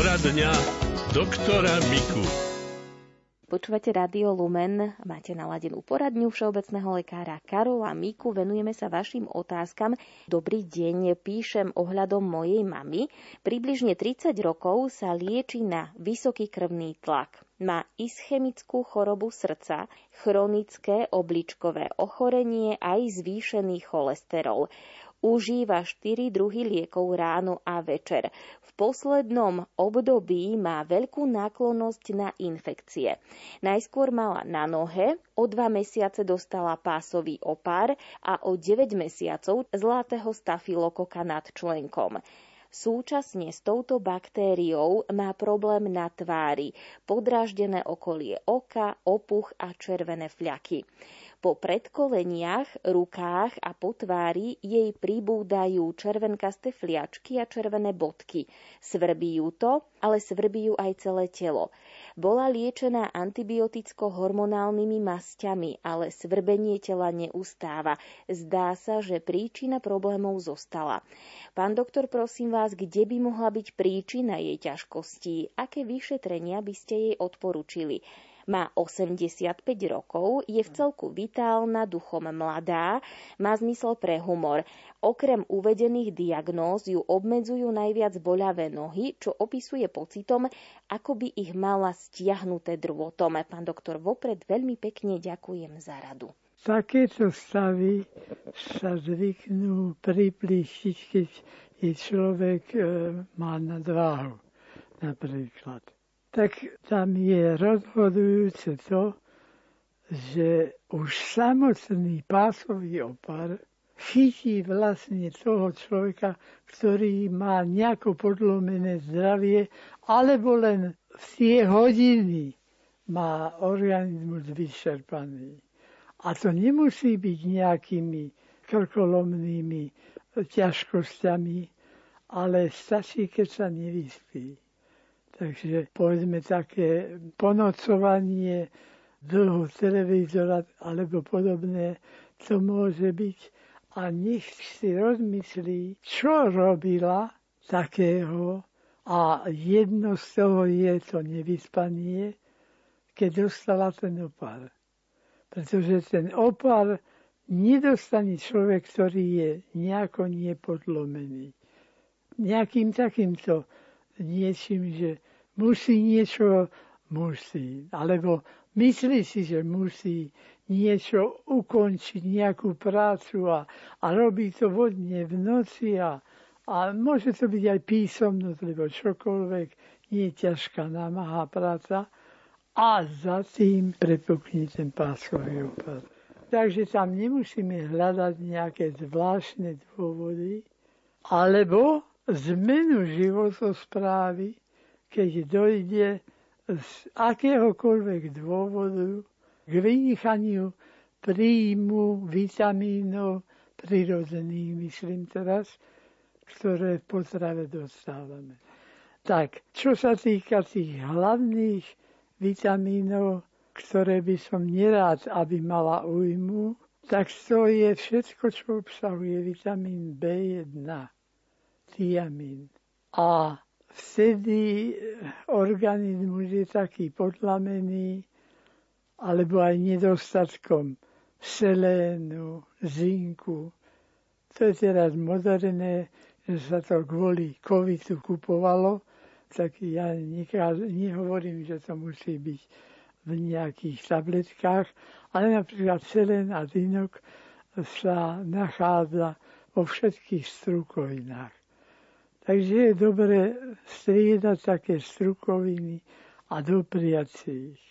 Poradňa doktora Miku. Počúvate Radio Lumen, máte naladenú poradňu všeobecného lekára Karola Miku. Venujeme sa vašim otázkam. Dobrý deň, píšem ohľadom mojej mamy. Približne 30 rokov sa lieči na vysoký krvný tlak. Má ischemickú chorobu srdca, chronické obličkové ochorenie aj zvýšený cholesterol. Užíva 4 druhy liekov ráno a večer. V poslednom období má veľkú náklonnosť na infekcie. Najskôr mala na nohe, o 2 mesiace dostala pásový opár a o 9 mesiacov zlatého stafilokoka nad členkom. Súčasne s touto baktériou má problém na tvári, podráždené okolie oka, opuch a červené fľaky. Po predkoleniach, rukách a po tvári jej pribúdajú červenkasté fliačky a červené bodky. Svrbí ju to, ale svrbí ju aj celé telo. Bola liečená antibioticko-hormonálnymi masťami, ale svrbenie tela neustáva. Zdá sa, že príčina problémov zostala. Pán doktor, prosím vás, kde by mohla byť príčina jej ťažkostí? Aké vyšetrenia by ste jej odporučili? Má 85 rokov, je v celku vitálna, duchom mladá, má zmysel pre humor. Okrem uvedených diagnóz ju obmedzujú najviac boľavé nohy, čo opisuje pocitom, ako by ich mala stiahnuté drôtom. Pán doktor, vopred veľmi pekne ďakujem za radu. Takéto stavy sa zvyknú priblížiť, keď je človek e, má nadváhu napríklad tak tam je rozhodujúce to, že už samotný pásový opar chytí vlastne toho človeka, ktorý má nejako podlomené zdravie, alebo len v tie hodiny má organizmus vyčerpaný. A to nemusí byť nejakými krkolomnými ťažkosťami, ale stačí, keď sa nevyspí. Takže povedzme také ponocovanie dlho televízora alebo podobné, to môže byť. A nech si rozmyslí, čo robila takého a jedno z toho je to nevyspanie, keď dostala ten opar. Pretože ten opar nedostane človek, ktorý je nejako nepodlomený. Nejakým takýmto niečím, že musí niečo, musí, alebo myslí si, že musí niečo ukončiť, nejakú prácu a, a robí to vodne v noci a, a môže to byť aj písomnosť, lebo čokoľvek, nie je ťažká, námahá práca a za tým prepukne ten páskový opad. Takže tam nemusíme hľadať nejaké zvláštne dôvody, alebo zmenu životosprávy, keď dojde z akéhokoľvek dôvodu k vynechaniu príjmu vitamínov prirodzených, myslím teraz, ktoré v potrave dostávame. Tak, čo sa týka tých hlavných vitamínov, ktoré by som nerád, aby mala újmu, tak to je všetko, čo obsahuje vitamín B1, tiamín. A vtedy organizmus je taký podlamený, alebo aj nedostatkom selénu, zinku. To je teraz moderné, že sa to kvôli covidu kupovalo, tak ja nehovorím, že to musí byť v nejakých tabletkách, ale napríklad selén a zinok sa nachádza vo všetkých strukovinách. Takže je dobre striedať také strukoviny a dopriať si ich.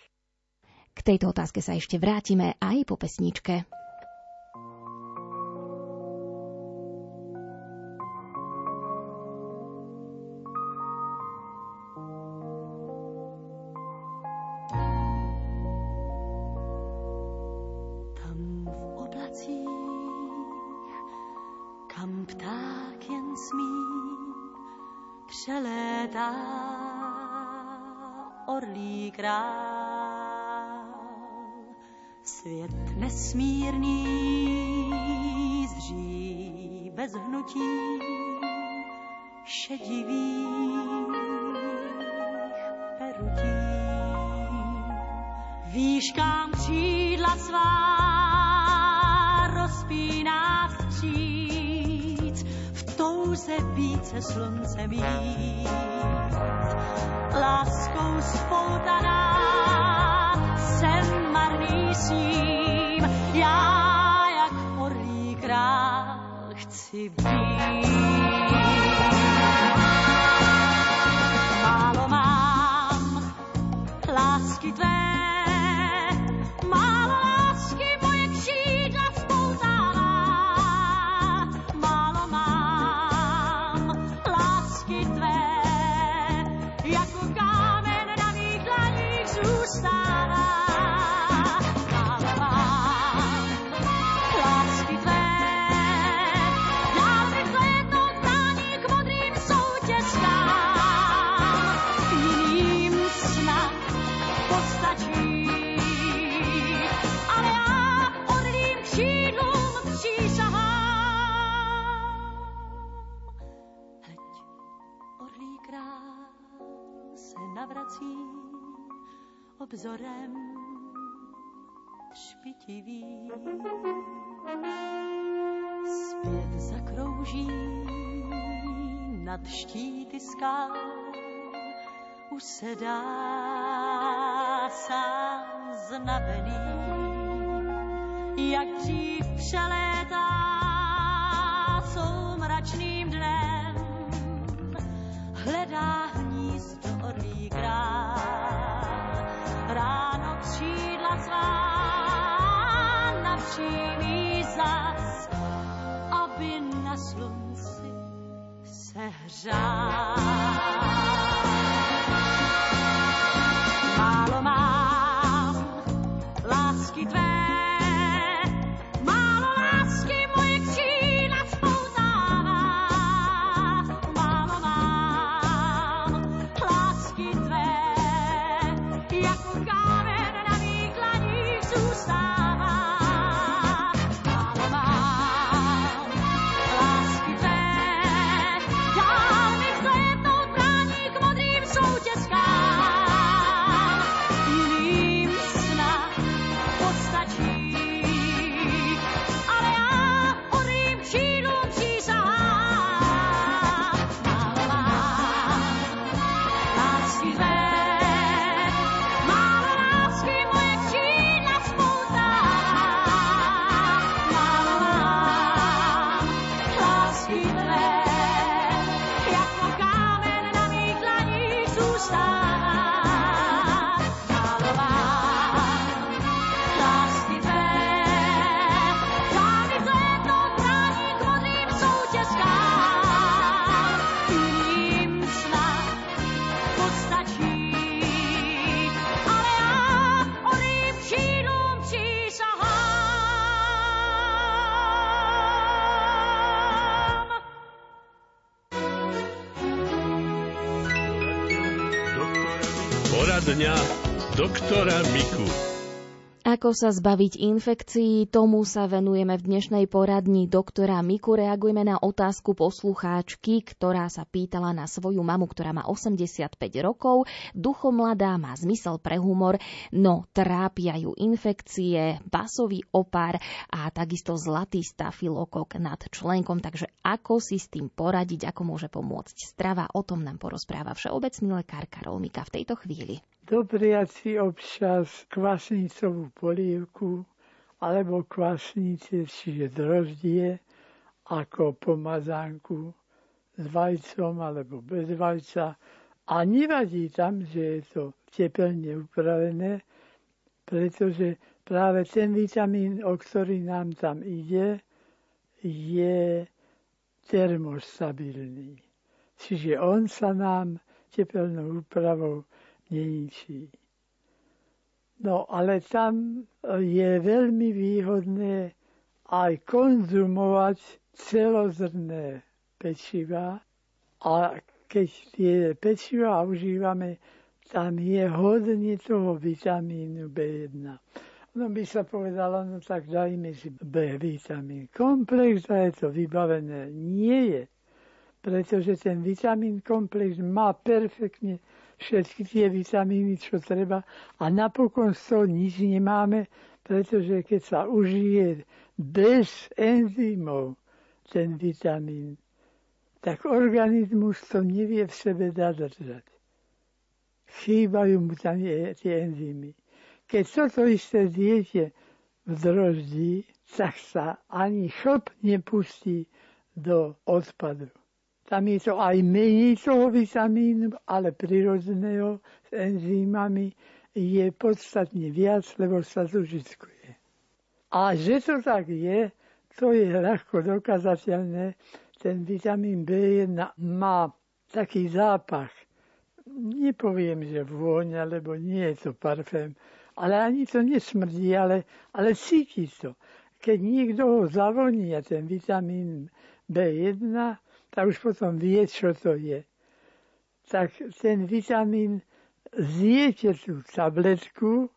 K tejto otázke sa ešte vrátime aj po pesničke. to be. Obzorem špitivý. Zpět zakrouží nad štíty skal, usedá sám znavený, jak dřív přelétá soumračným dnem, hledá navštíví zas, aby na slunci se hřál. Ako sa zbaviť infekcií, tomu sa venujeme v dnešnej poradni doktora Miku. Reagujeme na otázku poslucháčky, ktorá sa pýtala na svoju mamu, ktorá má 85 rokov, duchom mladá, má zmysel pre humor, no trápia ju infekcie, basový opár a takisto zlatý stafilokok nad členkom. Takže ako si s tým poradiť, ako môže pomôcť strava, o tom nám porozpráva všeobecný lekár Karol Mika v tejto chvíli dopriať si občas kvasnicovú polievku alebo kvasnice, čiže droždie, ako pomazánku s vajcom alebo bez vajca. A nevadí tam, že je to tepelne upravené, pretože práve ten vitamín, o ktorý nám tam ide, je termostabilný. Čiže on sa nám tepelnou úpravou neničí. No ale tam je veľmi výhodné aj konzumovať celozrné pečiva a keď tie pečiva užívame, tam je hodne toho vitamínu B1. No by sa povedalo, no tak dajme si B vitamín. Komplex a je to vybavené. Nie je, pretože ten vitamín komplex má perfektne všetky tie vitamíny, čo treba a napokon z toho nič nemáme, pretože keď sa užije bez enzymov ten vitamín, tak organizmus to nevie v sebe zadržať. Chýbajú mu tam tie enzymy. Keď toto isté zjete v droždí, tak sa ani chlp nepustí do odpadu. Tam je to aj toho vitamínu, ale prirodzeného s enzýmami je podstatne viac, lebo sa zužitkuje. A že to tak je, to je ľahko dokazateľné. Ten vitamín B1 má taký zápach. Nepoviem, že vôňa, lebo nie je to parfém, ale ani to nesmrdí, ale, ale cíti to. Keď niekto ho zavoní a ten vitamín B1, tak už potom vie, čo to je. Tak ten vitamín zjete tú tabletku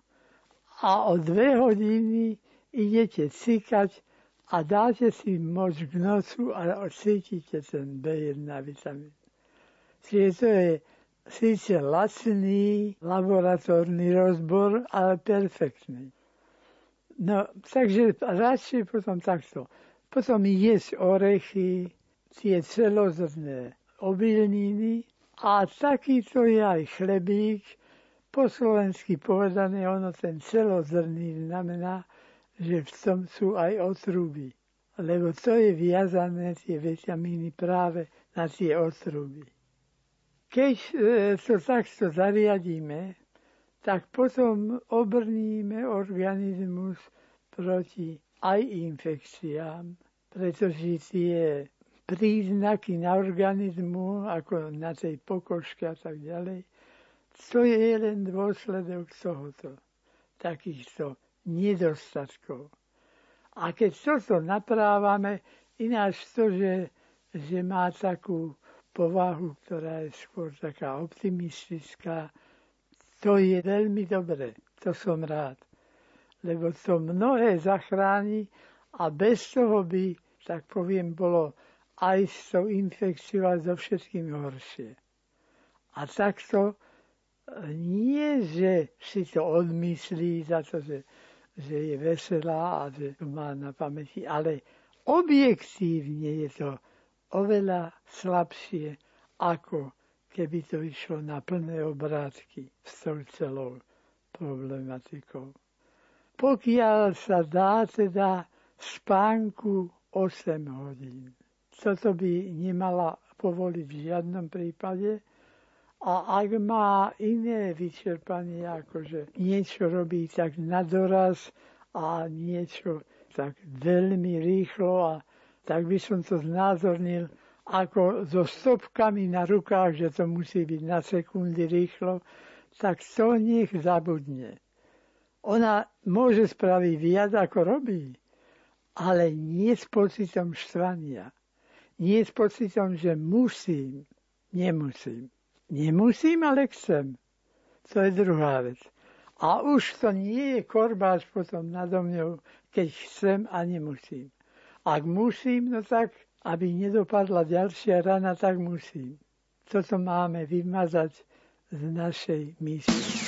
a o dve hodiny idete cikať a dáte si moc k nocu a cítite ten B1 vitamín. Čiže to je síce lacný laboratórny rozbor, ale perfektný. No, takže radšej potom takto. Potom jesť orechy, tie celozrné obilniny a takýto je aj chlebík. Po slovensky povedané, ono ten celozrný znamená, že v tom sú aj otruby. Lebo to je viazané tie vitamíny práve na tie otruby. Keď e, to takto zariadíme, tak potom obrníme organizmus proti aj infekciám, pretože tie príznaky na organizmu, ako na tej pokožke a tak ďalej, to je len dôsledok tohoto, takýchto nedostatkov. A keď toto naprávame, ináč to, že, že má takú povahu, ktorá je skôr taká optimistická, to je veľmi dobre, to som rád. Lebo to mnohé zachráni a bez toho by, tak poviem, bolo aj s tou infekciou a so všetkým horšie. A takto e, nie, že si to odmyslí za to, že, že je veselá a že má na pamäti, ale objektívne je to oveľa slabšie, ako keby to išlo na plné obrátky s tou celou problematikou. Pokiaľ sa dá teda spánku 8 hodín. Toto by nemala povoliť v žiadnom prípade. A ak má iné vyčerpanie, akože niečo robí tak na doraz a niečo tak veľmi rýchlo, a tak by som to znázornil ako so stopkami na rukách, že to musí byť na sekundy rýchlo, tak to nech zabudne. Ona môže spraviť viac, ako robí, ale nie s pocitom štvania nie s pocitom, že musím, nemusím. Nemusím, ale chcem. To je druhá vec. A už to nie je korbáč potom nado mňou, keď chcem a nemusím. Ak musím, no tak, aby nedopadla ďalšia rana, tak musím. Toto máme vymazať z našej mysli.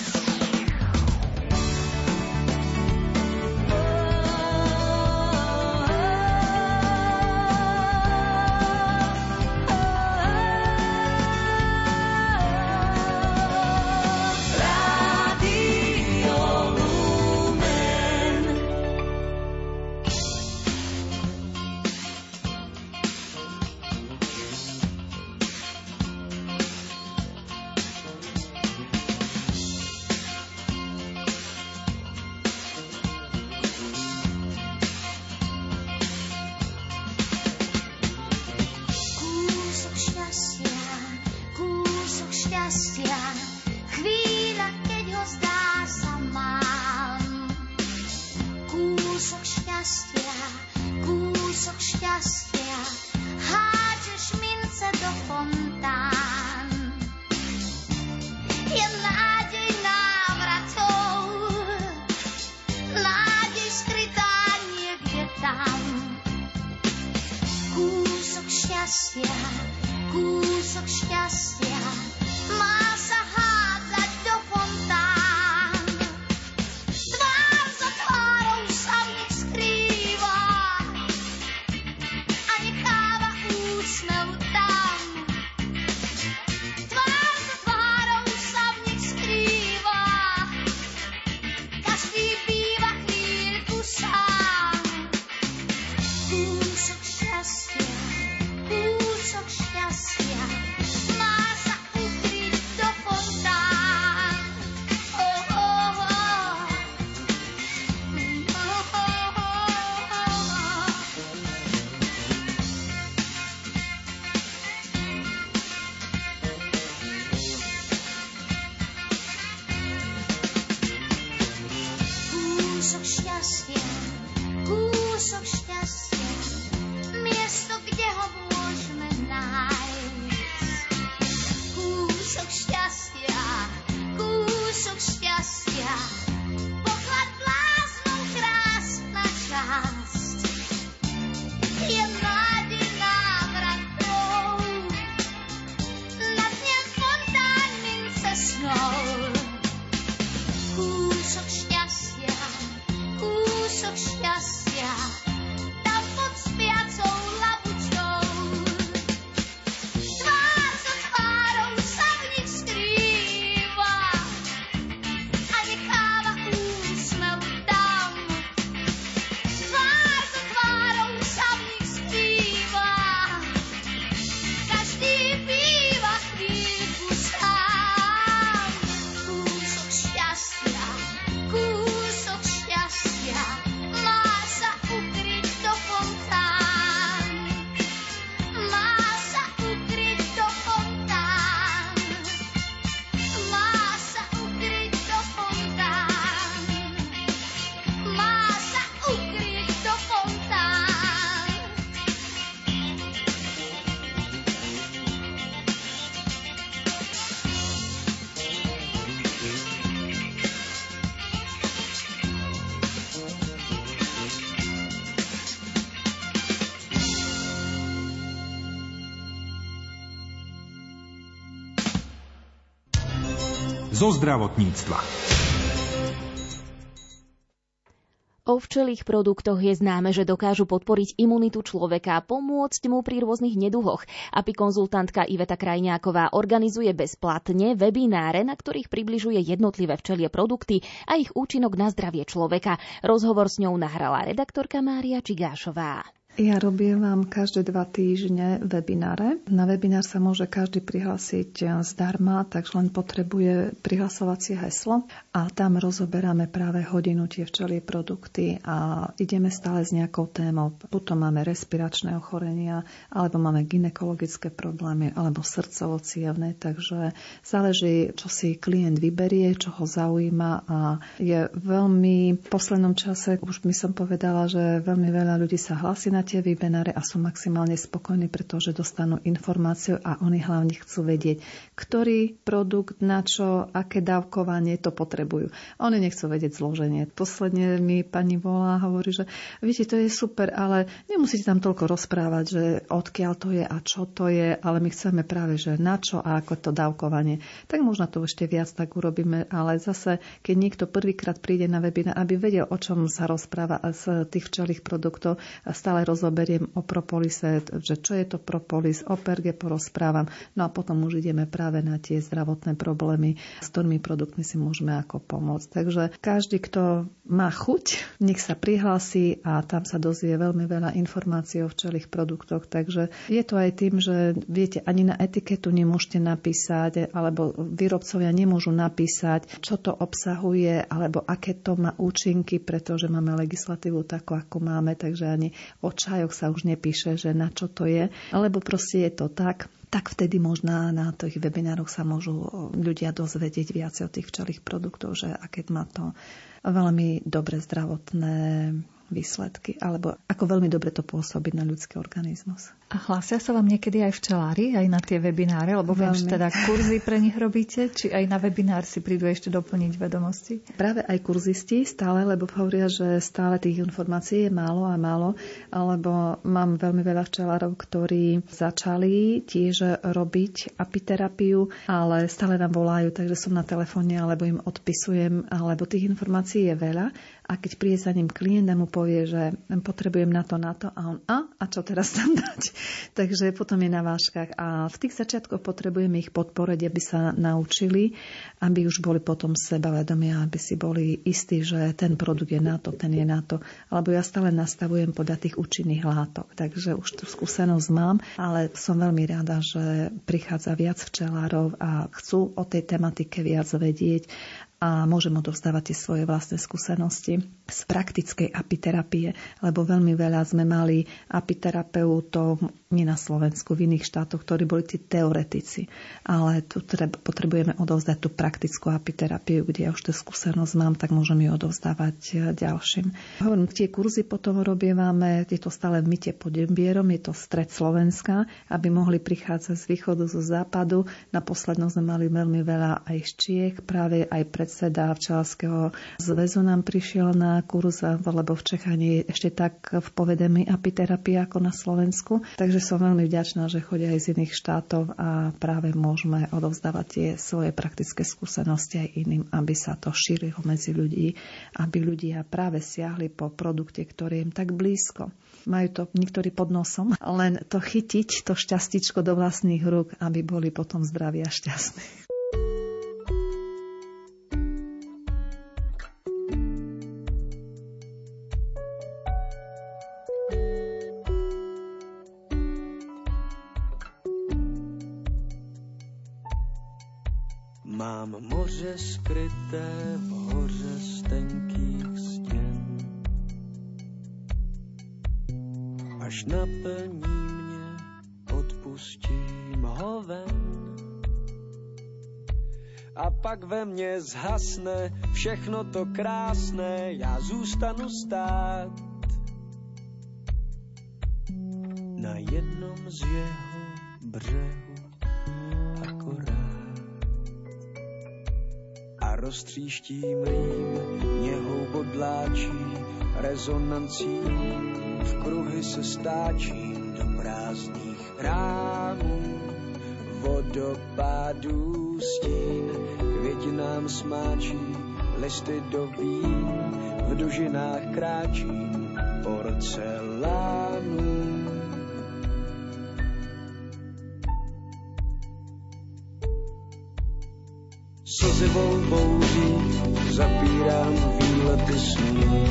Zo zdravotníctva. O včelých produktoch je známe, že dokážu podporiť imunitu človeka a pomôcť mu pri rôznych neduhoch. API konzultantka Iveta Krajňáková organizuje bezplatne webináre, na ktorých približuje jednotlivé včelie produkty a ich účinok na zdravie človeka. Rozhovor s ňou nahrala redaktorka Mária Čigášová. Ja robím vám každé dva týždne webináre. Na webinár sa môže každý prihlásiť zdarma, takže len potrebuje prihlasovacie heslo a tam rozoberáme práve hodinu tie včelie produkty a ideme stále s nejakou témou. Potom máme respiračné ochorenia, alebo máme ginekologické problémy, alebo srdcovo takže záleží, čo si klient vyberie, čo ho zaujíma a je veľmi v poslednom čase, už by som povedala, že veľmi veľa ľudí sa hlási na tie webináre a sú maximálne spokojní, pretože dostanú informáciu a oni hlavne chcú vedieť, ktorý produkt, na čo, aké dávkovanie to potrebujú. Oni nechcú vedieť zloženie. Posledne mi pani volá a hovorí, že viete, to je super, ale nemusíte tam toľko rozprávať, že odkiaľ to je a čo to je, ale my chceme práve, že na čo a ako to dávkovanie. Tak možno to ešte viac tak urobíme, ale zase, keď niekto prvýkrát príde na webinár, aby vedel, o čom sa rozpráva z tých včelých produktov, stále rozoberiem o propolise, že čo je to propolis, o perge porozprávam, no a potom už ideme práve na tie zdravotné problémy, s ktorými produktmi si môžeme ako pomôcť. Takže každý, kto má chuť, nech sa prihlási a tam sa dozvie veľmi veľa informácií o včelých produktoch. Takže je to aj tým, že viete, ani na etiketu nemôžete napísať, alebo výrobcovia nemôžu napísať, čo to obsahuje, alebo aké to má účinky, pretože máme legislatívu takú, ako máme, takže ani o čajoch sa už nepíše, že na čo to je, alebo proste je to tak, tak vtedy možná na tých webinároch sa môžu ľudia dozvedieť viac o tých včelých produktov, že aké má to veľmi dobre zdravotné výsledky, alebo ako veľmi dobre to pôsobí na ľudský organizmus. A hlásia sa vám niekedy aj včelári, aj na tie webináre, lebo viem, že teda kurzy pre nich robíte, či aj na webinár si prídu ešte doplniť vedomosti? Práve aj kurzisti stále, lebo hovoria, že stále tých informácií je málo a málo, alebo mám veľmi veľa včelárov, ktorí začali tiež robiť apiterapiu, ale stále nám volajú, takže som na telefóne, alebo im odpisujem, alebo tých informácií je veľa a keď príde za ním klient a mu povie, že potrebujem na to, na to a on a, a čo teraz tam dať? Takže potom je na váškach a v tých začiatkoch potrebujeme ich podporiť, aby sa naučili, aby už boli potom sebavedomí a aby si boli istí, že ten produkt je na to, ten je na to. Alebo ja stále nastavujem podľa tých účinných látok, takže už tú skúsenosť mám, ale som veľmi rada, že prichádza viac včelárov a chcú o tej tematike viac vedieť a môžem odovzdávať tie svoje vlastné skúsenosti z praktickej apiterapie, lebo veľmi veľa sme mali apiterapeutov nie na Slovensku, v iných štátoch, ktorí boli tí teoretici. Ale tu treba, potrebujeme odovzdať tú praktickú apiterapiu, kde ja už tú skúsenosť mám, tak môžem ju odovzdávať e, ďalším. Hovorím, tie kurzy potom robievame, je to stále v myte pod Dembierom, je to stred Slovenska, aby mohli prichádzať z východu, zo západu. Na poslednom sme mali veľmi veľa aj z Čiech, práve aj pre predseda včelského zväzu nám prišiel na kurz, lebo v Čechách nie je ešte tak v povedemí apiterapia ako na Slovensku. Takže som veľmi vďačná, že chodia aj z iných štátov a práve môžeme odovzdávať tie svoje praktické skúsenosti aj iným, aby sa to šírilo medzi ľudí, aby ľudia práve siahli po produkte, ktorý im tak blízko. Majú to niektorí pod nosom, len to chytiť, to šťastičko do vlastných rúk, aby boli potom zdraví a šťastní. Moře skryté v hoře z tenkých stěn. Až naplní mě, odpustím ho ven. A pak ve mně zhasne všechno to krásné, já zůstanu stát na jednom z jeho roztříští mlým, něhou bodláčí, rezonancí, v kruhy se stáčí do prázdných rámů. Vodopádů stín, květinám smáčí, listy do vín, v dužinách kráčí porcelánu. Slzivou bouří zapírám výlety snů.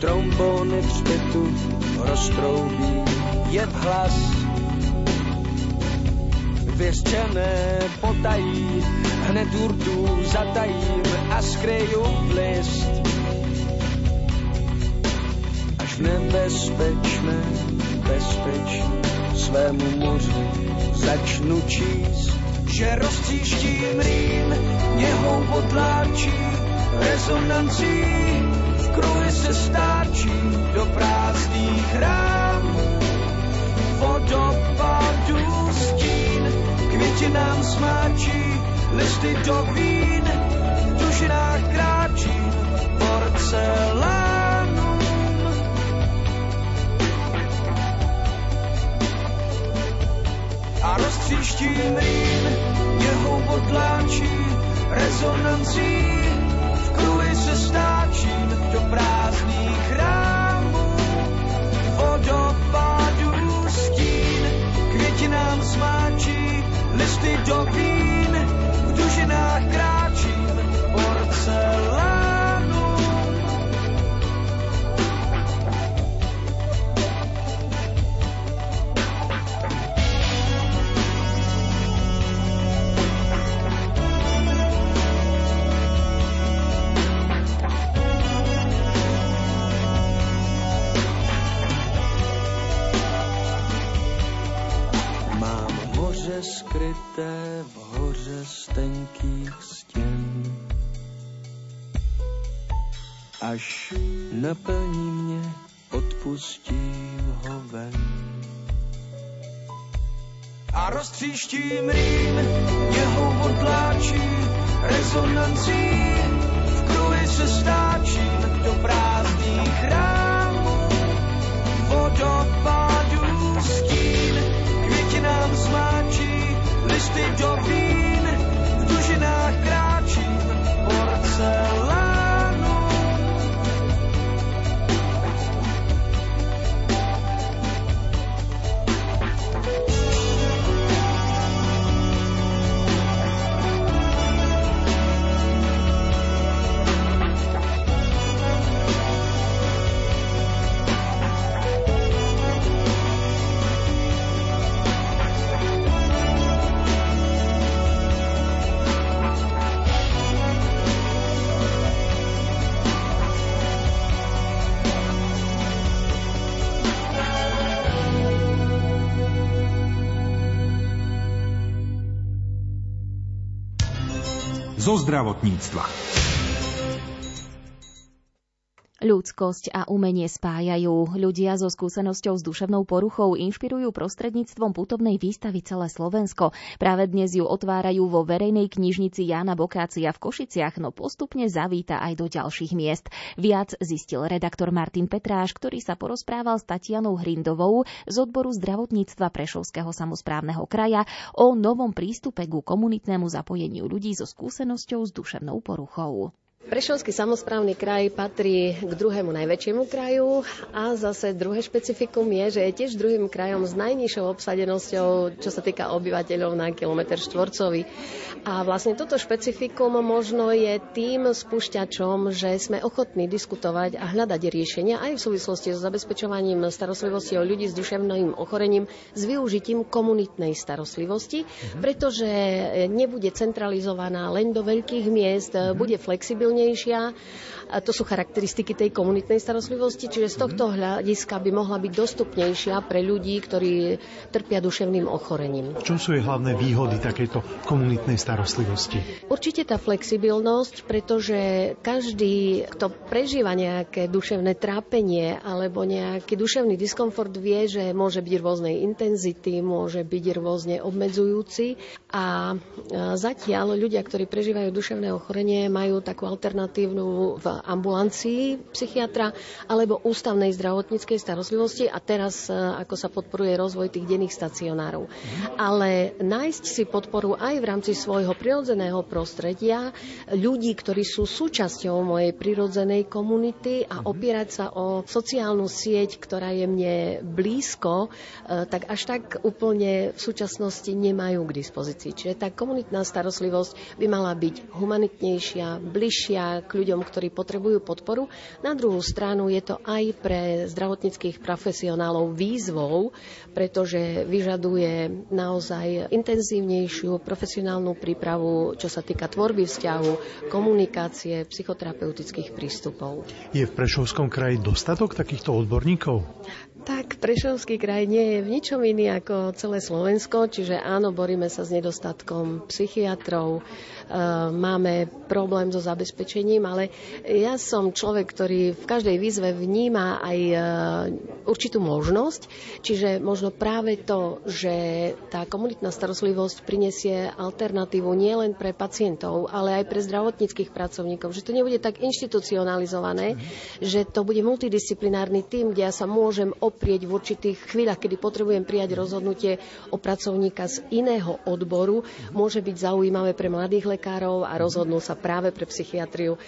Trombony třpitu roztroubí jet hlas. Věřčené potají, hned urtu zatajím a skryju v list. Až nebezpečné, bezpečí svému moři začnu číst, že rozcíštím rýn, něhou potláčí rezonancí, v kruhy se stáčí do prázdných rámů, vodopádů stín, květinám smáčí, listy do vín, v dušinách kráčí porcelán. A roztříštím rýn, jeho potláčí rezonancí, v kruhy se stáčím do prázdných rámů, vodopádů stín, květinám smáčí, listy do vín, v dužinách kráčím skryté v hoře z tenkých. Až naplní mě, odpustím ho ven. A roztříštím rýn, jeho odláčí rezonancí, v kruhy se stáčím do prázdných rámů, vodopádů stín, květinám smáčí listy do vín, zo zdravotníctva. Ľudskosť a umenie spájajú. Ľudia so skúsenosťou s duševnou poruchou inšpirujú prostredníctvom putovnej výstavy celé Slovensko. Práve dnes ju otvárajú vo verejnej knižnici Jana Bokácia v Košiciach, no postupne zavíta aj do ďalších miest. Viac zistil redaktor Martin Petráš, ktorý sa porozprával s Tatianou Hrindovou z odboru zdravotníctva Prešovského samozprávneho kraja o novom prístupe ku komunitnému zapojeniu ľudí so skúsenosťou s duševnou poruchou. Prešovský samozprávny kraj patrí k druhému najväčšiemu kraju a zase druhé špecifikum je, že je tiež druhým krajom s najnižšou obsadenosťou, čo sa týka obyvateľov na kilometr štvorcový. A vlastne toto špecifikum možno je tým spúšťačom, že sme ochotní diskutovať a hľadať riešenia aj v súvislosti so zabezpečovaním starostlivosti o ľudí s duševným ochorením s využitím komunitnej starostlivosti, mhm. pretože nebude centralizovaná len do veľkých miest, mhm. bude flexibilná silnejšia. A to sú charakteristiky tej komunitnej starostlivosti, čiže z tohto hľadiska by mohla byť dostupnejšia pre ľudí, ktorí trpia duševným ochorením. Čo sú jej hlavné výhody takejto komunitnej starostlivosti? Určite tá flexibilnosť, pretože každý, kto prežíva nejaké duševné trápenie alebo nejaký duševný diskomfort, vie, že môže byť rôznej intenzity, môže byť rôzne obmedzujúci a zatiaľ ľudia, ktorí prežívajú duševné ochorenie, majú takú alternatívnu v ambulancii psychiatra alebo ústavnej zdravotníckej starostlivosti a teraz e, ako sa podporuje rozvoj tých denných stacionárov. Ale nájsť si podporu aj v rámci svojho prirodzeného prostredia ľudí, ktorí sú súčasťou mojej prirodzenej komunity a opierať sa o sociálnu sieť, ktorá je mne blízko, e, tak až tak úplne v súčasnosti nemajú k dispozícii. Čiže tá komunitná starostlivosť by mala byť humanitnejšia, bližšia k ľuďom, ktorí potrebujú podporu. Na druhú stranu je to aj pre zdravotníckých profesionálov výzvou, pretože vyžaduje naozaj intenzívnejšiu profesionálnu prípravu, čo sa týka tvorby vzťahu, komunikácie, psychoterapeutických prístupov. Je v Prešovskom kraji dostatok takýchto odborníkov? Tak, Prešovský kraj nie je v ničom iný ako celé Slovensko, čiže áno, boríme sa s nedostatkom psychiatrov, E, máme problém so zabezpečením, ale ja som človek, ktorý v každej výzve vníma aj e, určitú možnosť, čiže možno práve to, že tá komunitná starostlivosť prinesie alternatívu nielen pre pacientov, ale aj pre zdravotníckých pracovníkov, že to nebude tak inštitucionalizované, že to bude multidisciplinárny tým, kde ja sa môžem oprieť v určitých chvíľach, kedy potrebujem prijať rozhodnutie o pracovníka z iného odboru, môže byť zaujímavé pre mladých lekárov a rozhodnú sa práve pre psychiatriu.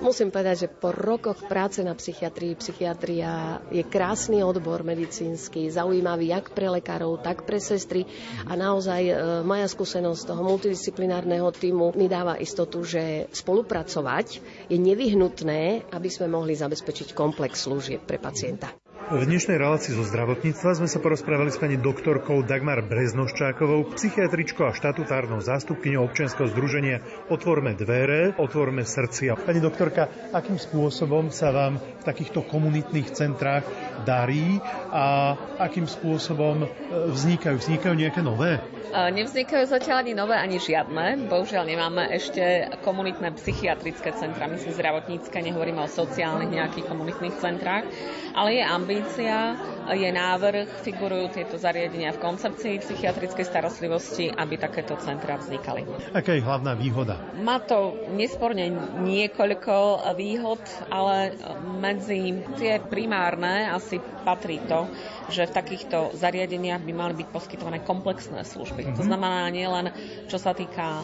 Musím povedať, že po rokoch práce na psychiatrii, psychiatria je krásny odbor medicínsky, zaujímavý jak pre lekárov, tak pre sestry a naozaj e, moja skúsenosť toho multidisciplinárneho týmu mi dáva istotu, že spolupracovať je nevyhnutné, aby sme mohli zabezpečiť komplex služieb pre pacienta. V dnešnej relácii zo zdravotníctva sme sa porozprávali s pani doktorkou Dagmar Breznoščákovou, psychiatričkou a štatutárnou zástupkyňou občianskeho združenia Otvorme dvere, Otvorme srdcia. Pani doktorka, akým spôsobom sa vám v takýchto komunitných centrách darí a akým spôsobom e, vznikajú? Vznikajú nejaké nové? Nevznikajú zatiaľ ani nové, ani žiadne. Bohužiaľ nemáme ešte komunitné psychiatrické centra, myslím zdravotnícke, nehovoríme o sociálnych nejakých komunitných centrách, ale je ambícia, je návrh, figurujú tieto zariadenia v koncepcii psychiatrickej starostlivosti, aby takéto centra vznikali. Aká je hlavná výhoda? Má to nesporne niekoľko výhod, ale medzi tie primárne asi patrí to, že v takýchto zariadeniach by mali byť poskytované komplexné služby. Mm-hmm. To znamená nielen čo sa týka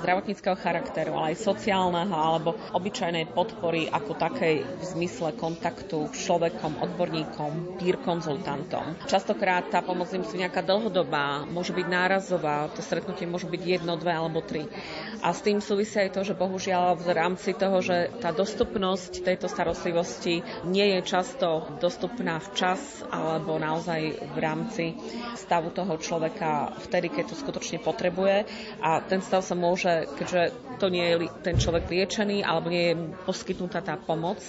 zdravotníckého charakteru, ale aj sociálneho alebo obyčajnej podpory ako takej v zmysle kontaktu s človekom, odborníkom, peer konzultantom. Častokrát tá pomoc nemusí nejaká dlhodobá, môže byť nárazová, to stretnutie môže byť jedno, dve alebo tri. A s tým súvisí aj to, že bohužiaľ v rámci toho, že tá dostupnosť tejto starostlivosti nie je často dostupná včas alebo alebo naozaj v rámci stavu toho človeka vtedy, keď to skutočne potrebuje. A ten stav sa môže, keďže to nie je ten človek liečený alebo nie je poskytnutá tá pomoc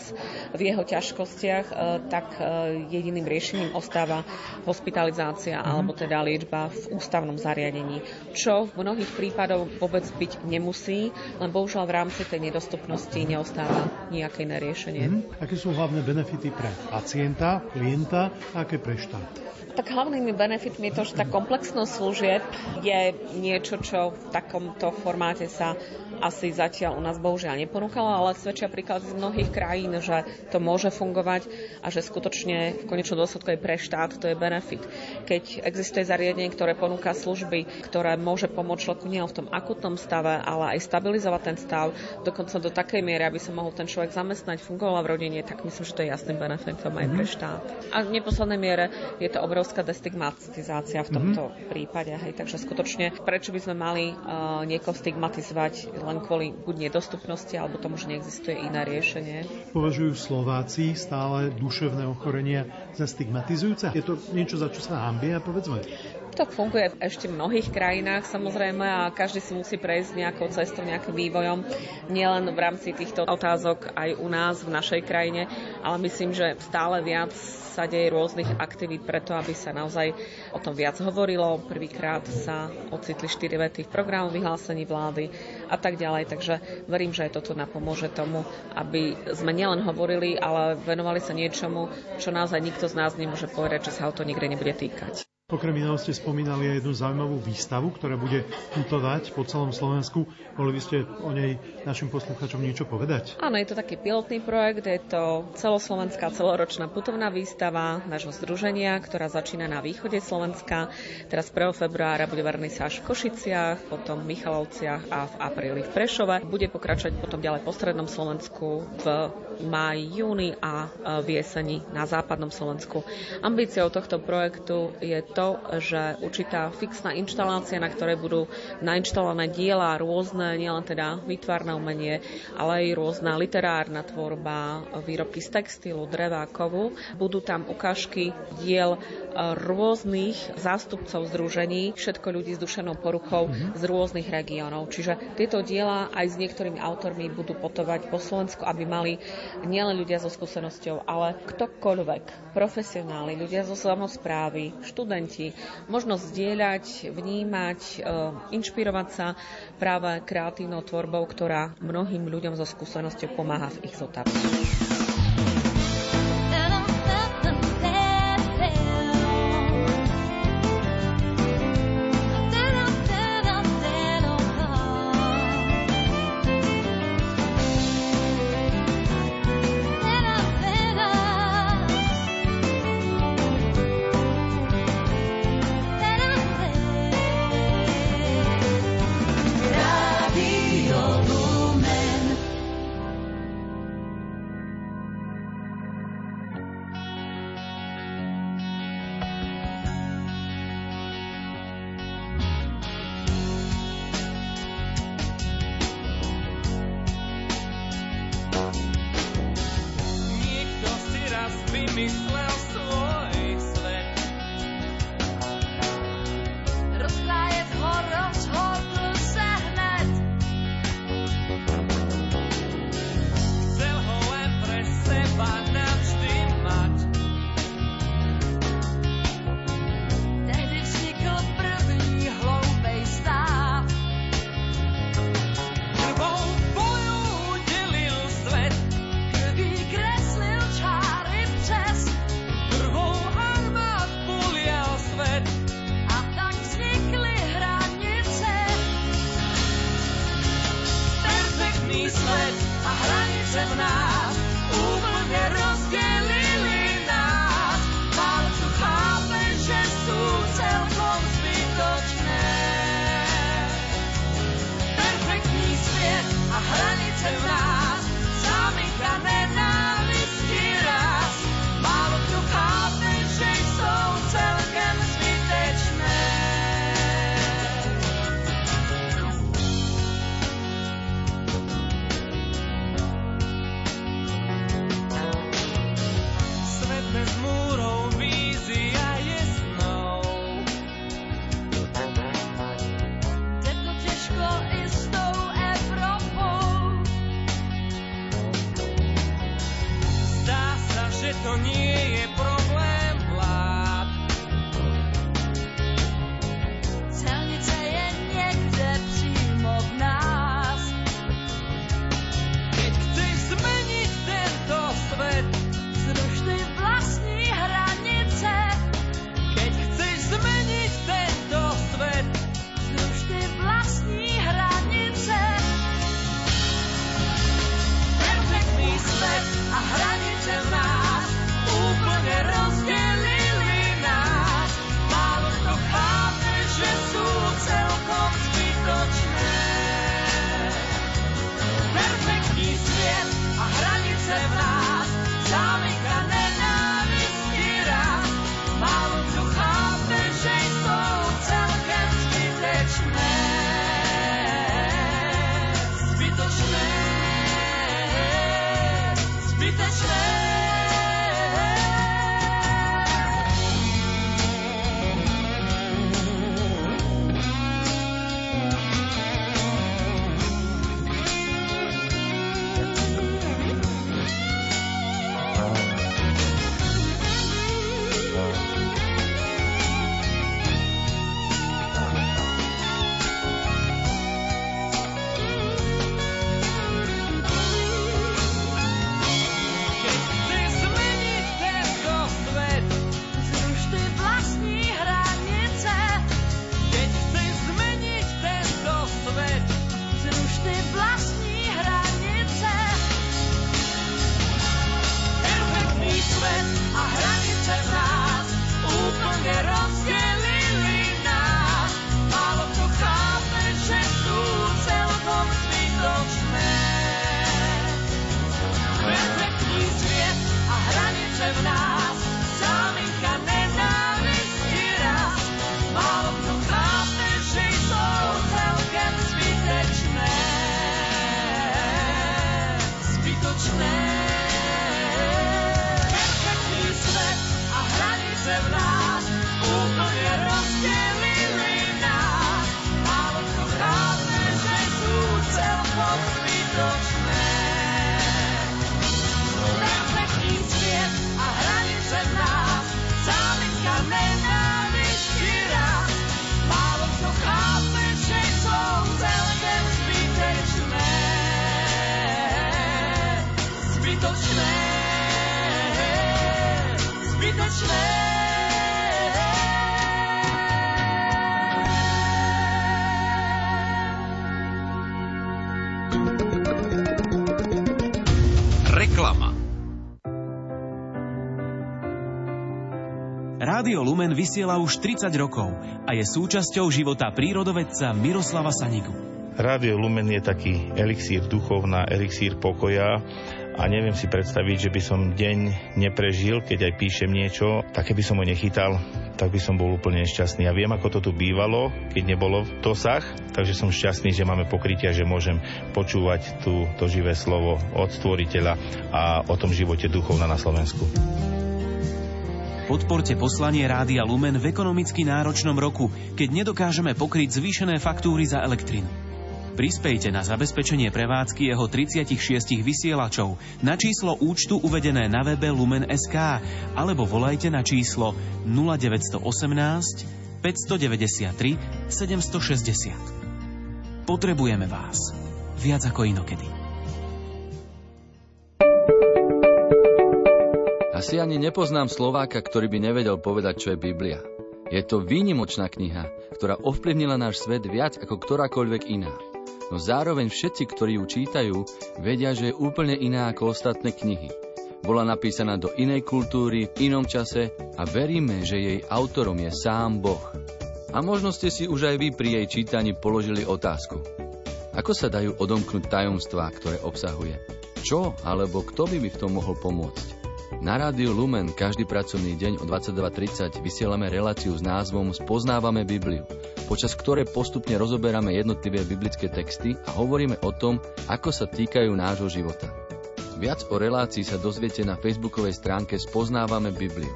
v jeho ťažkostiach, e, tak e, jediným riešením ostáva hospitalizácia mm-hmm. alebo teda liečba v ústavnom zariadení, čo v mnohých prípadoch vôbec byť nemusí, len bohužiaľ v rámci tej nedostupnosti neostáva nejaké iné riešenie. Mm-hmm. Aké sú hlavné benefity pre pacienta, klienta a aké pre štát? Tak hlavnými benefitmi je to, že tá komplexnosť služieb je niečo, čo v takomto formáte sa asi zatiaľ u nás bohužiaľ neponúkalo, ale svedčia príklad z mnohých krajín, že to môže fungovať a že skutočne v konečnom dôsledku aj pre štát to je benefit. Keď existuje zariadenie, ktoré ponúka služby, ktoré môže pomôcť človeku nielen v tom akutnom stave, ale aj stabilizovať ten stav, dokonca do takej miery, aby sa mohol ten človek zamestnať, fungoval v rodine, tak myslím, že to je jasným benefitom aj pre mhm. štát. A v neposlednej miere je to obrovská destigmatizácia v tomto mm-hmm. prípade. Hej. Takže skutočne, prečo by sme mali uh, niekoho stigmatizovať len kvôli buď nedostupnosti, alebo tomu, že neexistuje iné riešenie. Považujú Slováci stále duševné ochorenia za stigmatizujúce? Je to niečo, za čo sa hambia, povedzme? To funguje v ešte mnohých krajinách samozrejme a každý si musí prejsť nejakou cestou, nejakým vývojom, nielen v rámci týchto otázok aj u nás, v našej krajine, ale myslím, že stále viac sa rôznych aktivít preto, aby sa naozaj o tom viac hovorilo. Prvýkrát sa ocitli štyri vety v programu vyhlásení vlády a tak ďalej. Takže verím, že aj toto napomôže tomu, aby sme nielen hovorili, ale venovali sa niečomu, čo naozaj nikto z nás nemôže povedať, že sa o to nikdy nebude týkať. Okrem iného ste spomínali aj jednu zaujímavú výstavu, ktorá bude putovať po celom Slovensku. Mohli by ste o nej našim poslucháčom niečo povedať? Áno, je to taký pilotný projekt, je to celoslovenská celoročná putovná výstava nášho združenia, ktorá začína na východe Slovenska. Teraz 1. februára bude až v Košiciach, potom v Michalovciach a v apríli v Prešove. Bude pokračovať potom ďalej po strednom Slovensku v máji, júni a v jeseni na západnom Slovensku. Ambíciou tohto projektu je to, že určitá fixná inštalácia, na ktorej budú nainštalované diela rôzne, nielen teda výtvarné umenie, ale aj rôzna literárna tvorba, výrobky z textilu, dreva, kovu. Budú tam ukážky diel rôznych zástupcov združení, všetko ľudí s dušenou poruchou mm-hmm. z rôznych regiónov. Čiže tieto diela aj s niektorými autormi budú potovať po Slovensku, aby mali nielen ľudia so skúsenosťou, ale ktokoľvek, profesionáli, ľudia zo samozprávy, študenti, možnosť zdieľať, vnímať, e, inšpirovať sa práve kreatívnou tvorbou, ktorá mnohým ľuďom so skúsenosťou pomáha v ich zotavení. Vysiela už 30 rokov a je súčasťou života prírodovedca Miroslava Sanigu. Rádio Lumen je taký elixír duchovná, elixír pokoja a neviem si predstaviť, že by som deň neprežil, keď aj píšem niečo, také by som ho nechytal, tak by som bol úplne šťastný. A viem, ako to tu bývalo, keď nebolo v dosah, takže som šťastný, že máme pokrytia, že môžem počúvať tú, to živé slovo od stvoriteľa a o tom živote duchovna na Slovensku. Podporte poslanie Rádia Lumen v ekonomicky náročnom roku, keď nedokážeme pokryť zvýšené faktúry za elektrinu. Prispejte na zabezpečenie prevádzky jeho 36 vysielačov na číslo účtu uvedené na webe Lumen.sk alebo volajte na číslo 0918 593 760. Potrebujeme vás. Viac ako inokedy. Asi ani nepoznám Slováka, ktorý by nevedel povedať, čo je Biblia. Je to výnimočná kniha, ktorá ovplyvnila náš svet viac ako ktorákoľvek iná. No zároveň všetci, ktorí ju čítajú, vedia, že je úplne iná ako ostatné knihy. Bola napísaná do inej kultúry, v inom čase a veríme, že jej autorom je sám Boh. A možno ste si už aj vy pri jej čítaní položili otázku. Ako sa dajú odomknúť tajomstvá, ktoré obsahuje? Čo alebo kto by mi v tom mohol pomôcť? Na rádiu Lumen každý pracovný deň o 22.30 vysielame reláciu s názvom Spoznávame Bibliu, počas ktorej postupne rozoberáme jednotlivé biblické texty a hovoríme o tom, ako sa týkajú nášho života. Viac o relácii sa dozviete na facebookovej stránke Spoznávame Bibliu.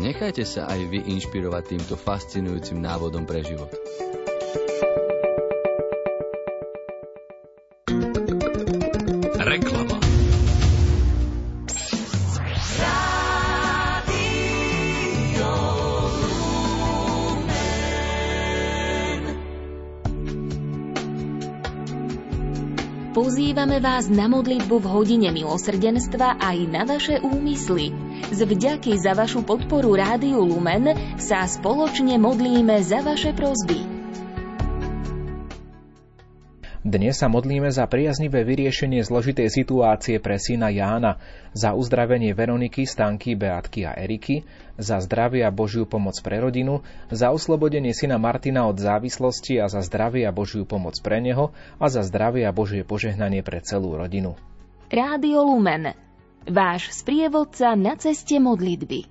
Nechajte sa aj vy inšpirovať týmto fascinujúcim návodom pre život. Pozývame vás na modlitbu v hodine milosrdenstva aj na vaše úmysly. Z vďaky za vašu podporu Rádiu Lumen sa spoločne modlíme za vaše prozby. Dnes sa modlíme za priaznivé vyriešenie zložitej situácie pre syna Jána, za uzdravenie Veroniky, Stanky, Beatky a Eriky, za zdravie a Božiu pomoc pre rodinu, za oslobodenie syna Martina od závislosti a za zdravie a Božiu pomoc pre neho a za zdravie a Božie požehnanie pre celú rodinu. Rádio Lumen. Váš sprievodca na ceste modlitby.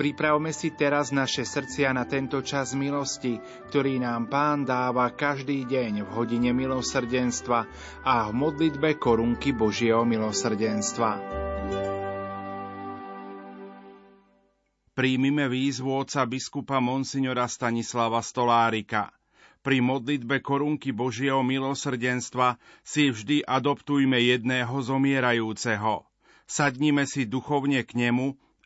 Pripravme si teraz naše srdcia na tento čas milosti, ktorý nám Pán dáva každý deň v hodine milosrdenstva a v modlitbe korunky Božieho milosrdenstva. Príjmime výzvu oca biskupa Monsignora Stanislava Stolárika. Pri modlitbe korunky Božieho milosrdenstva si vždy adoptujme jedného zomierajúceho. Sadnime si duchovne k nemu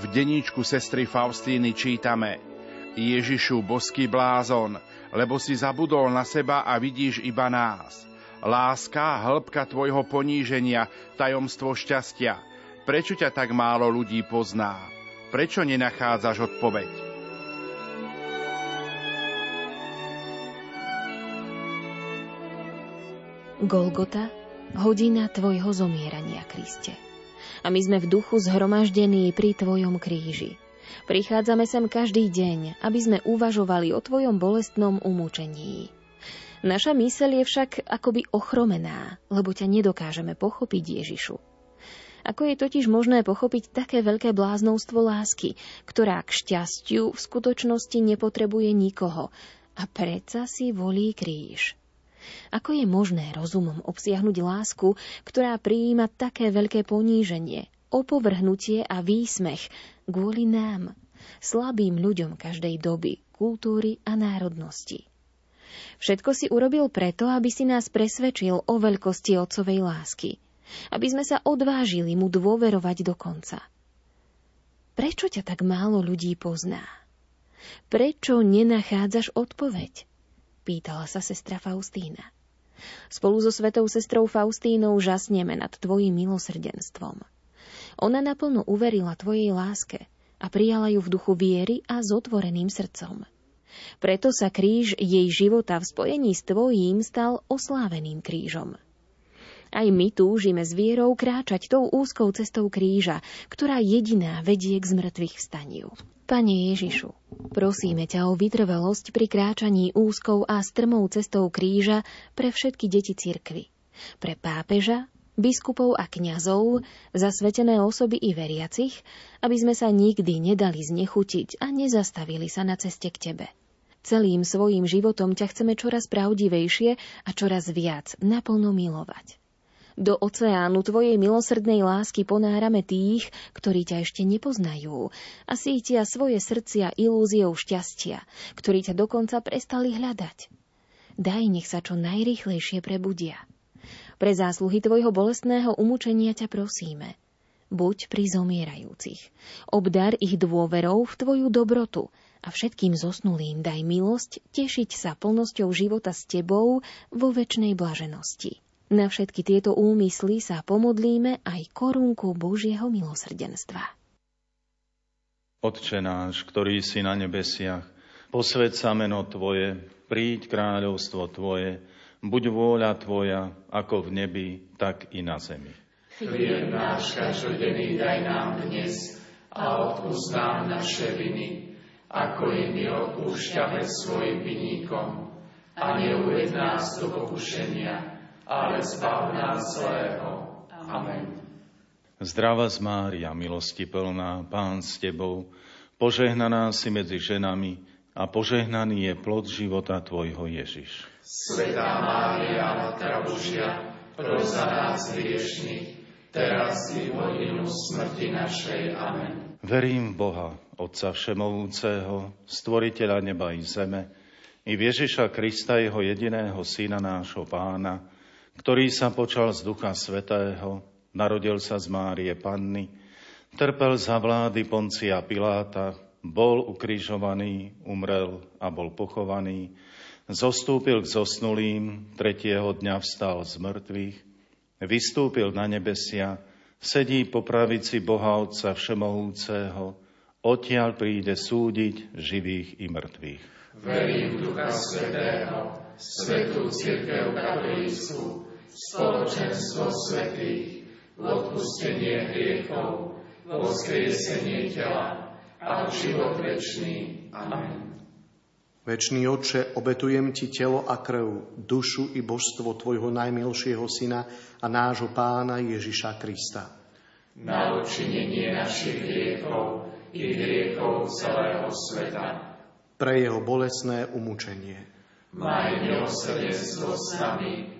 V deníčku sestry Faustíny čítame Ježišu, boský blázon, lebo si zabudol na seba a vidíš iba nás. Láska, hĺbka tvojho poníženia, tajomstvo šťastia. Prečo ťa tak málo ľudí pozná? Prečo nenachádzaš odpoveď? Golgota, hodina tvojho zomierania, Kriste. A my sme v duchu zhromaždení pri tvojom kríži. Prichádzame sem každý deň, aby sme uvažovali o tvojom bolestnom umúčení. Naša myseľ je však akoby ochromená, lebo ťa nedokážeme pochopiť Ježišu. Ako je totiž možné pochopiť také veľké bláznovstvo lásky, ktorá k šťastiu v skutočnosti nepotrebuje nikoho a predsa si volí kríž? Ako je možné rozumom obsiahnuť lásku, ktorá prijíma také veľké poníženie, opovrhnutie a výsmech kvôli nám, slabým ľuďom každej doby, kultúry a národnosti? Všetko si urobil preto, aby si nás presvedčil o veľkosti otcovej lásky. Aby sme sa odvážili mu dôverovať do konca. Prečo ťa tak málo ľudí pozná? Prečo nenachádzaš odpoveď? Pýtala sa sestra Faustína. Spolu so svetou sestrou Faustínou žasneme nad tvojim milosrdenstvom. Ona naplno uverila tvojej láske a prijala ju v duchu viery a s otvoreným srdcom. Preto sa kríž jej života v spojení s tvojím stal osláveným krížom. Aj my túžime s vierou kráčať tou úzkou cestou kríža, ktorá jediná vedie k zmrtvých vstaniu. Pane Ježišu, prosíme ťa o vytrvalosť pri kráčaní úzkou a strmou cestou kríža pre všetky deti cirkvy. Pre pápeža, biskupov a kňazov, zasvetené osoby i veriacich, aby sme sa nikdy nedali znechutiť a nezastavili sa na ceste k Tebe. Celým svojim životom ťa chceme čoraz pravdivejšie a čoraz viac naplno milovať. Do oceánu Tvojej milosrdnej lásky ponárame tých, ktorí ťa ešte nepoznajú a sítia svoje srdcia ilúziou šťastia, ktorí ťa dokonca prestali hľadať. Daj, nech sa čo najrychlejšie prebudia. Pre zásluhy Tvojho bolestného umúčenia ťa prosíme. Buď pri zomierajúcich. Obdar ich dôverou v Tvoju dobrotu a všetkým zosnulým daj milosť tešiť sa plnosťou života s Tebou vo väčšnej blaženosti. Na všetky tieto úmysly sa pomodlíme aj korunku Božieho milosrdenstva. Otče náš, ktorý si na nebesiach, posved sa meno Tvoje, príď kráľovstvo Tvoje, buď vôľa Tvoja, ako v nebi, tak i na zemi. Chlieb náš každodenný daj nám dnes a odpúsť nám naše viny, ako i my odpúšťame svojim vinníkom. A neuved nás do pokušenia, ale zbav nás zlého. Amen. Zdrava z Mária, milosti plná, Pán s Tebou, požehnaná si medzi ženami a požehnaný je plod života Tvojho Ježiš. Svetá Mária, Matka Božia, pros za nás hriešných, teraz i hodinu smrti našej. Amen. Verím v Boha, Otca Všemovúceho, Stvoriteľa neba i zeme, i Ježiša Krista, Jeho jediného Syna nášho Pána, ktorý sa počal z Ducha Svetého, narodil sa z Márie Panny, trpel za vlády Poncia Piláta, bol ukrižovaný, umrel a bol pochovaný, zostúpil k zosnulým, tretieho dňa vstal z mŕtvych, vystúpil na nebesia, sedí po pravici Boha Otca Všemohúceho, Odtiaľ príde súdiť živých i mŕtvych. Verím Ducha Svetého, Svetú Církev Katolícku, spoločenstvo svetých, v odpustenie hriechov, v voskriesenie tela a v život večný. Amen. Večný Oče, obetujem Ti telo a krv, dušu i božstvo Tvojho najmilšieho Syna a nášho Pána Ježiša Krista. Na odčinenie našich hriechov i hriechov celého sveta. Pre jeho bolesné umúčenie. Maj milosrdenstvo s nami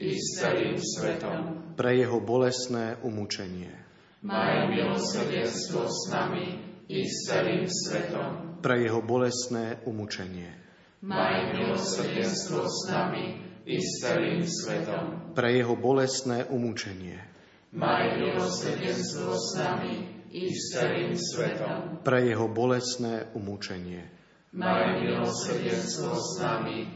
i s celým svetom. Pre jeho bolestné umúčenie. Maj milosrdenstvo s nami i s celým svetom. Pre jeho bolestné umúčenie. Maj milosrdenstvo s nami i s celým svetom. Pre jeho bolestné umúčenie. Maj milosrdenstvo s nami i s celým svetom. Pre jeho bolestné umúčenie. Maj milosrdenstvo s nami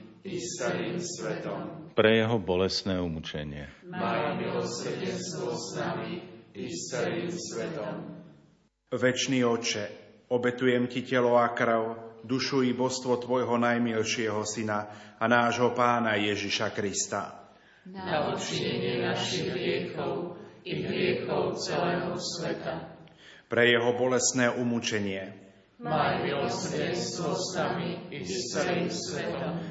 i s celým svetom. Pre jeho bolestné umúčenie. Maj milosrdenstvo s nami i s celým svetom. Večný oče, obetujem ti telo a krv, dušu i božstvo Tvojho najmilšieho Syna a nášho Pána Ježiša Krista. Na odčinenie našich hriechov i hriechov celého sveta. Pre jeho bolestné umúčenie. Maj milosrdenstvo s nami i s celým svetom.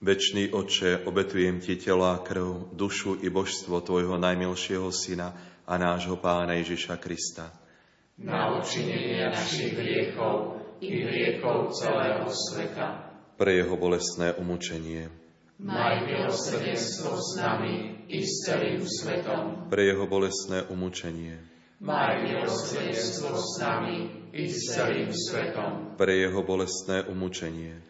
Večný Oče, obetujem Ti tela, krv, dušu i božstvo Tvojho najmilšieho Syna a nášho Pána Ježiša Krista. Na učinenie našich hriechov i hriechov celého sveta. Pre Jeho bolestné umúčenie. Maj milosrdenstvo s nami i s celým svetom. Pre Jeho bolestné umúčenie. Maj milosrdenstvo s nami i s celým svetom. Pre Jeho bolestné umúčenie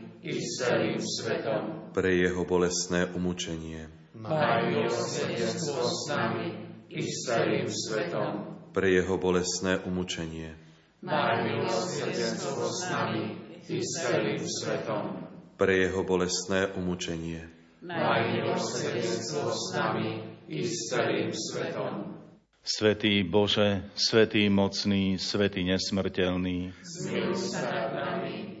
i s celým svetom. Pre jeho bolestné umúčenie. Maj milosrdenstvo s nami i s celým svetom. Pre jeho bolestné umúčenie. Maj milosrdenstvo s nami i s celým svetom. Pre jeho bolestné umúčenie. Maj milosrdenstvo s nami i s celým svetom. Svetý Bože, Svetý mocný, Svetý nesmrteľný, zmiluj sa nad nami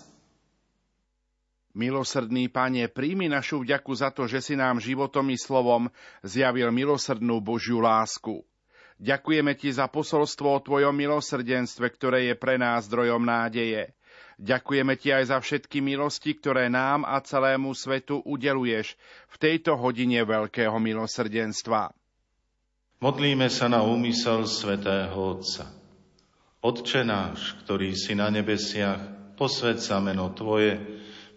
Milosrdný Pane, príjmi našu vďaku za to, že si nám životom i slovom zjavil milosrdnú Božiu lásku. Ďakujeme Ti za posolstvo o Tvojom milosrdenstve, ktoré je pre nás zdrojom nádeje. Ďakujeme Ti aj za všetky milosti, ktoré nám a celému svetu udeluješ v tejto hodine veľkého milosrdenstva. Modlíme sa na úmysel svätého Otca. Otče náš, ktorý si na nebesiach, posved sa meno Tvoje,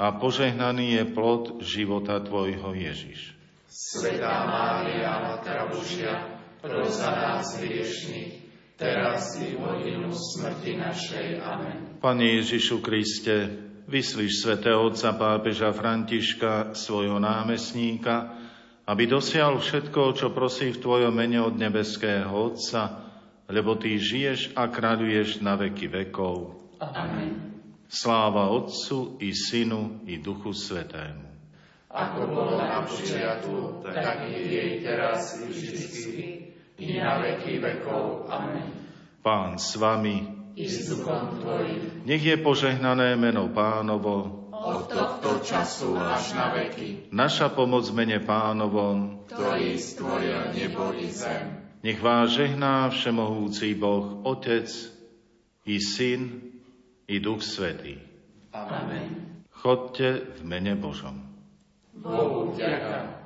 a požehnaný je plod života Tvojho Ježiš. Svetá Mária, Matka Božia, pros za nás hriešných, teraz i v hodinu smrti našej. Amen. Pane Ježišu Kriste, vyslíš svätého otca pápeža Františka, svojho námestníka, aby dosial všetko, čo prosí v Tvojom mene od nebeského Otca, lebo Ty žiješ a kráľuješ na veky vekov. Amen. Sláva Otcu i Synu i Duchu Svetému. Ako bolo na počiatku, tak i jej teraz i vždycky, i na veky vekov. Amen. Pán s vami, i s duchom Tvojim. Nech je požehnané meno pánovo, od tohto času až na veky. Naša pomoc mene pánovom, ktorý stvoril nebo i zem. Nech vás žehná všemohúci Boh, Otec i Syn i Duch Svetý. Amen. Chodte v mene Božom. Bohu vďaka.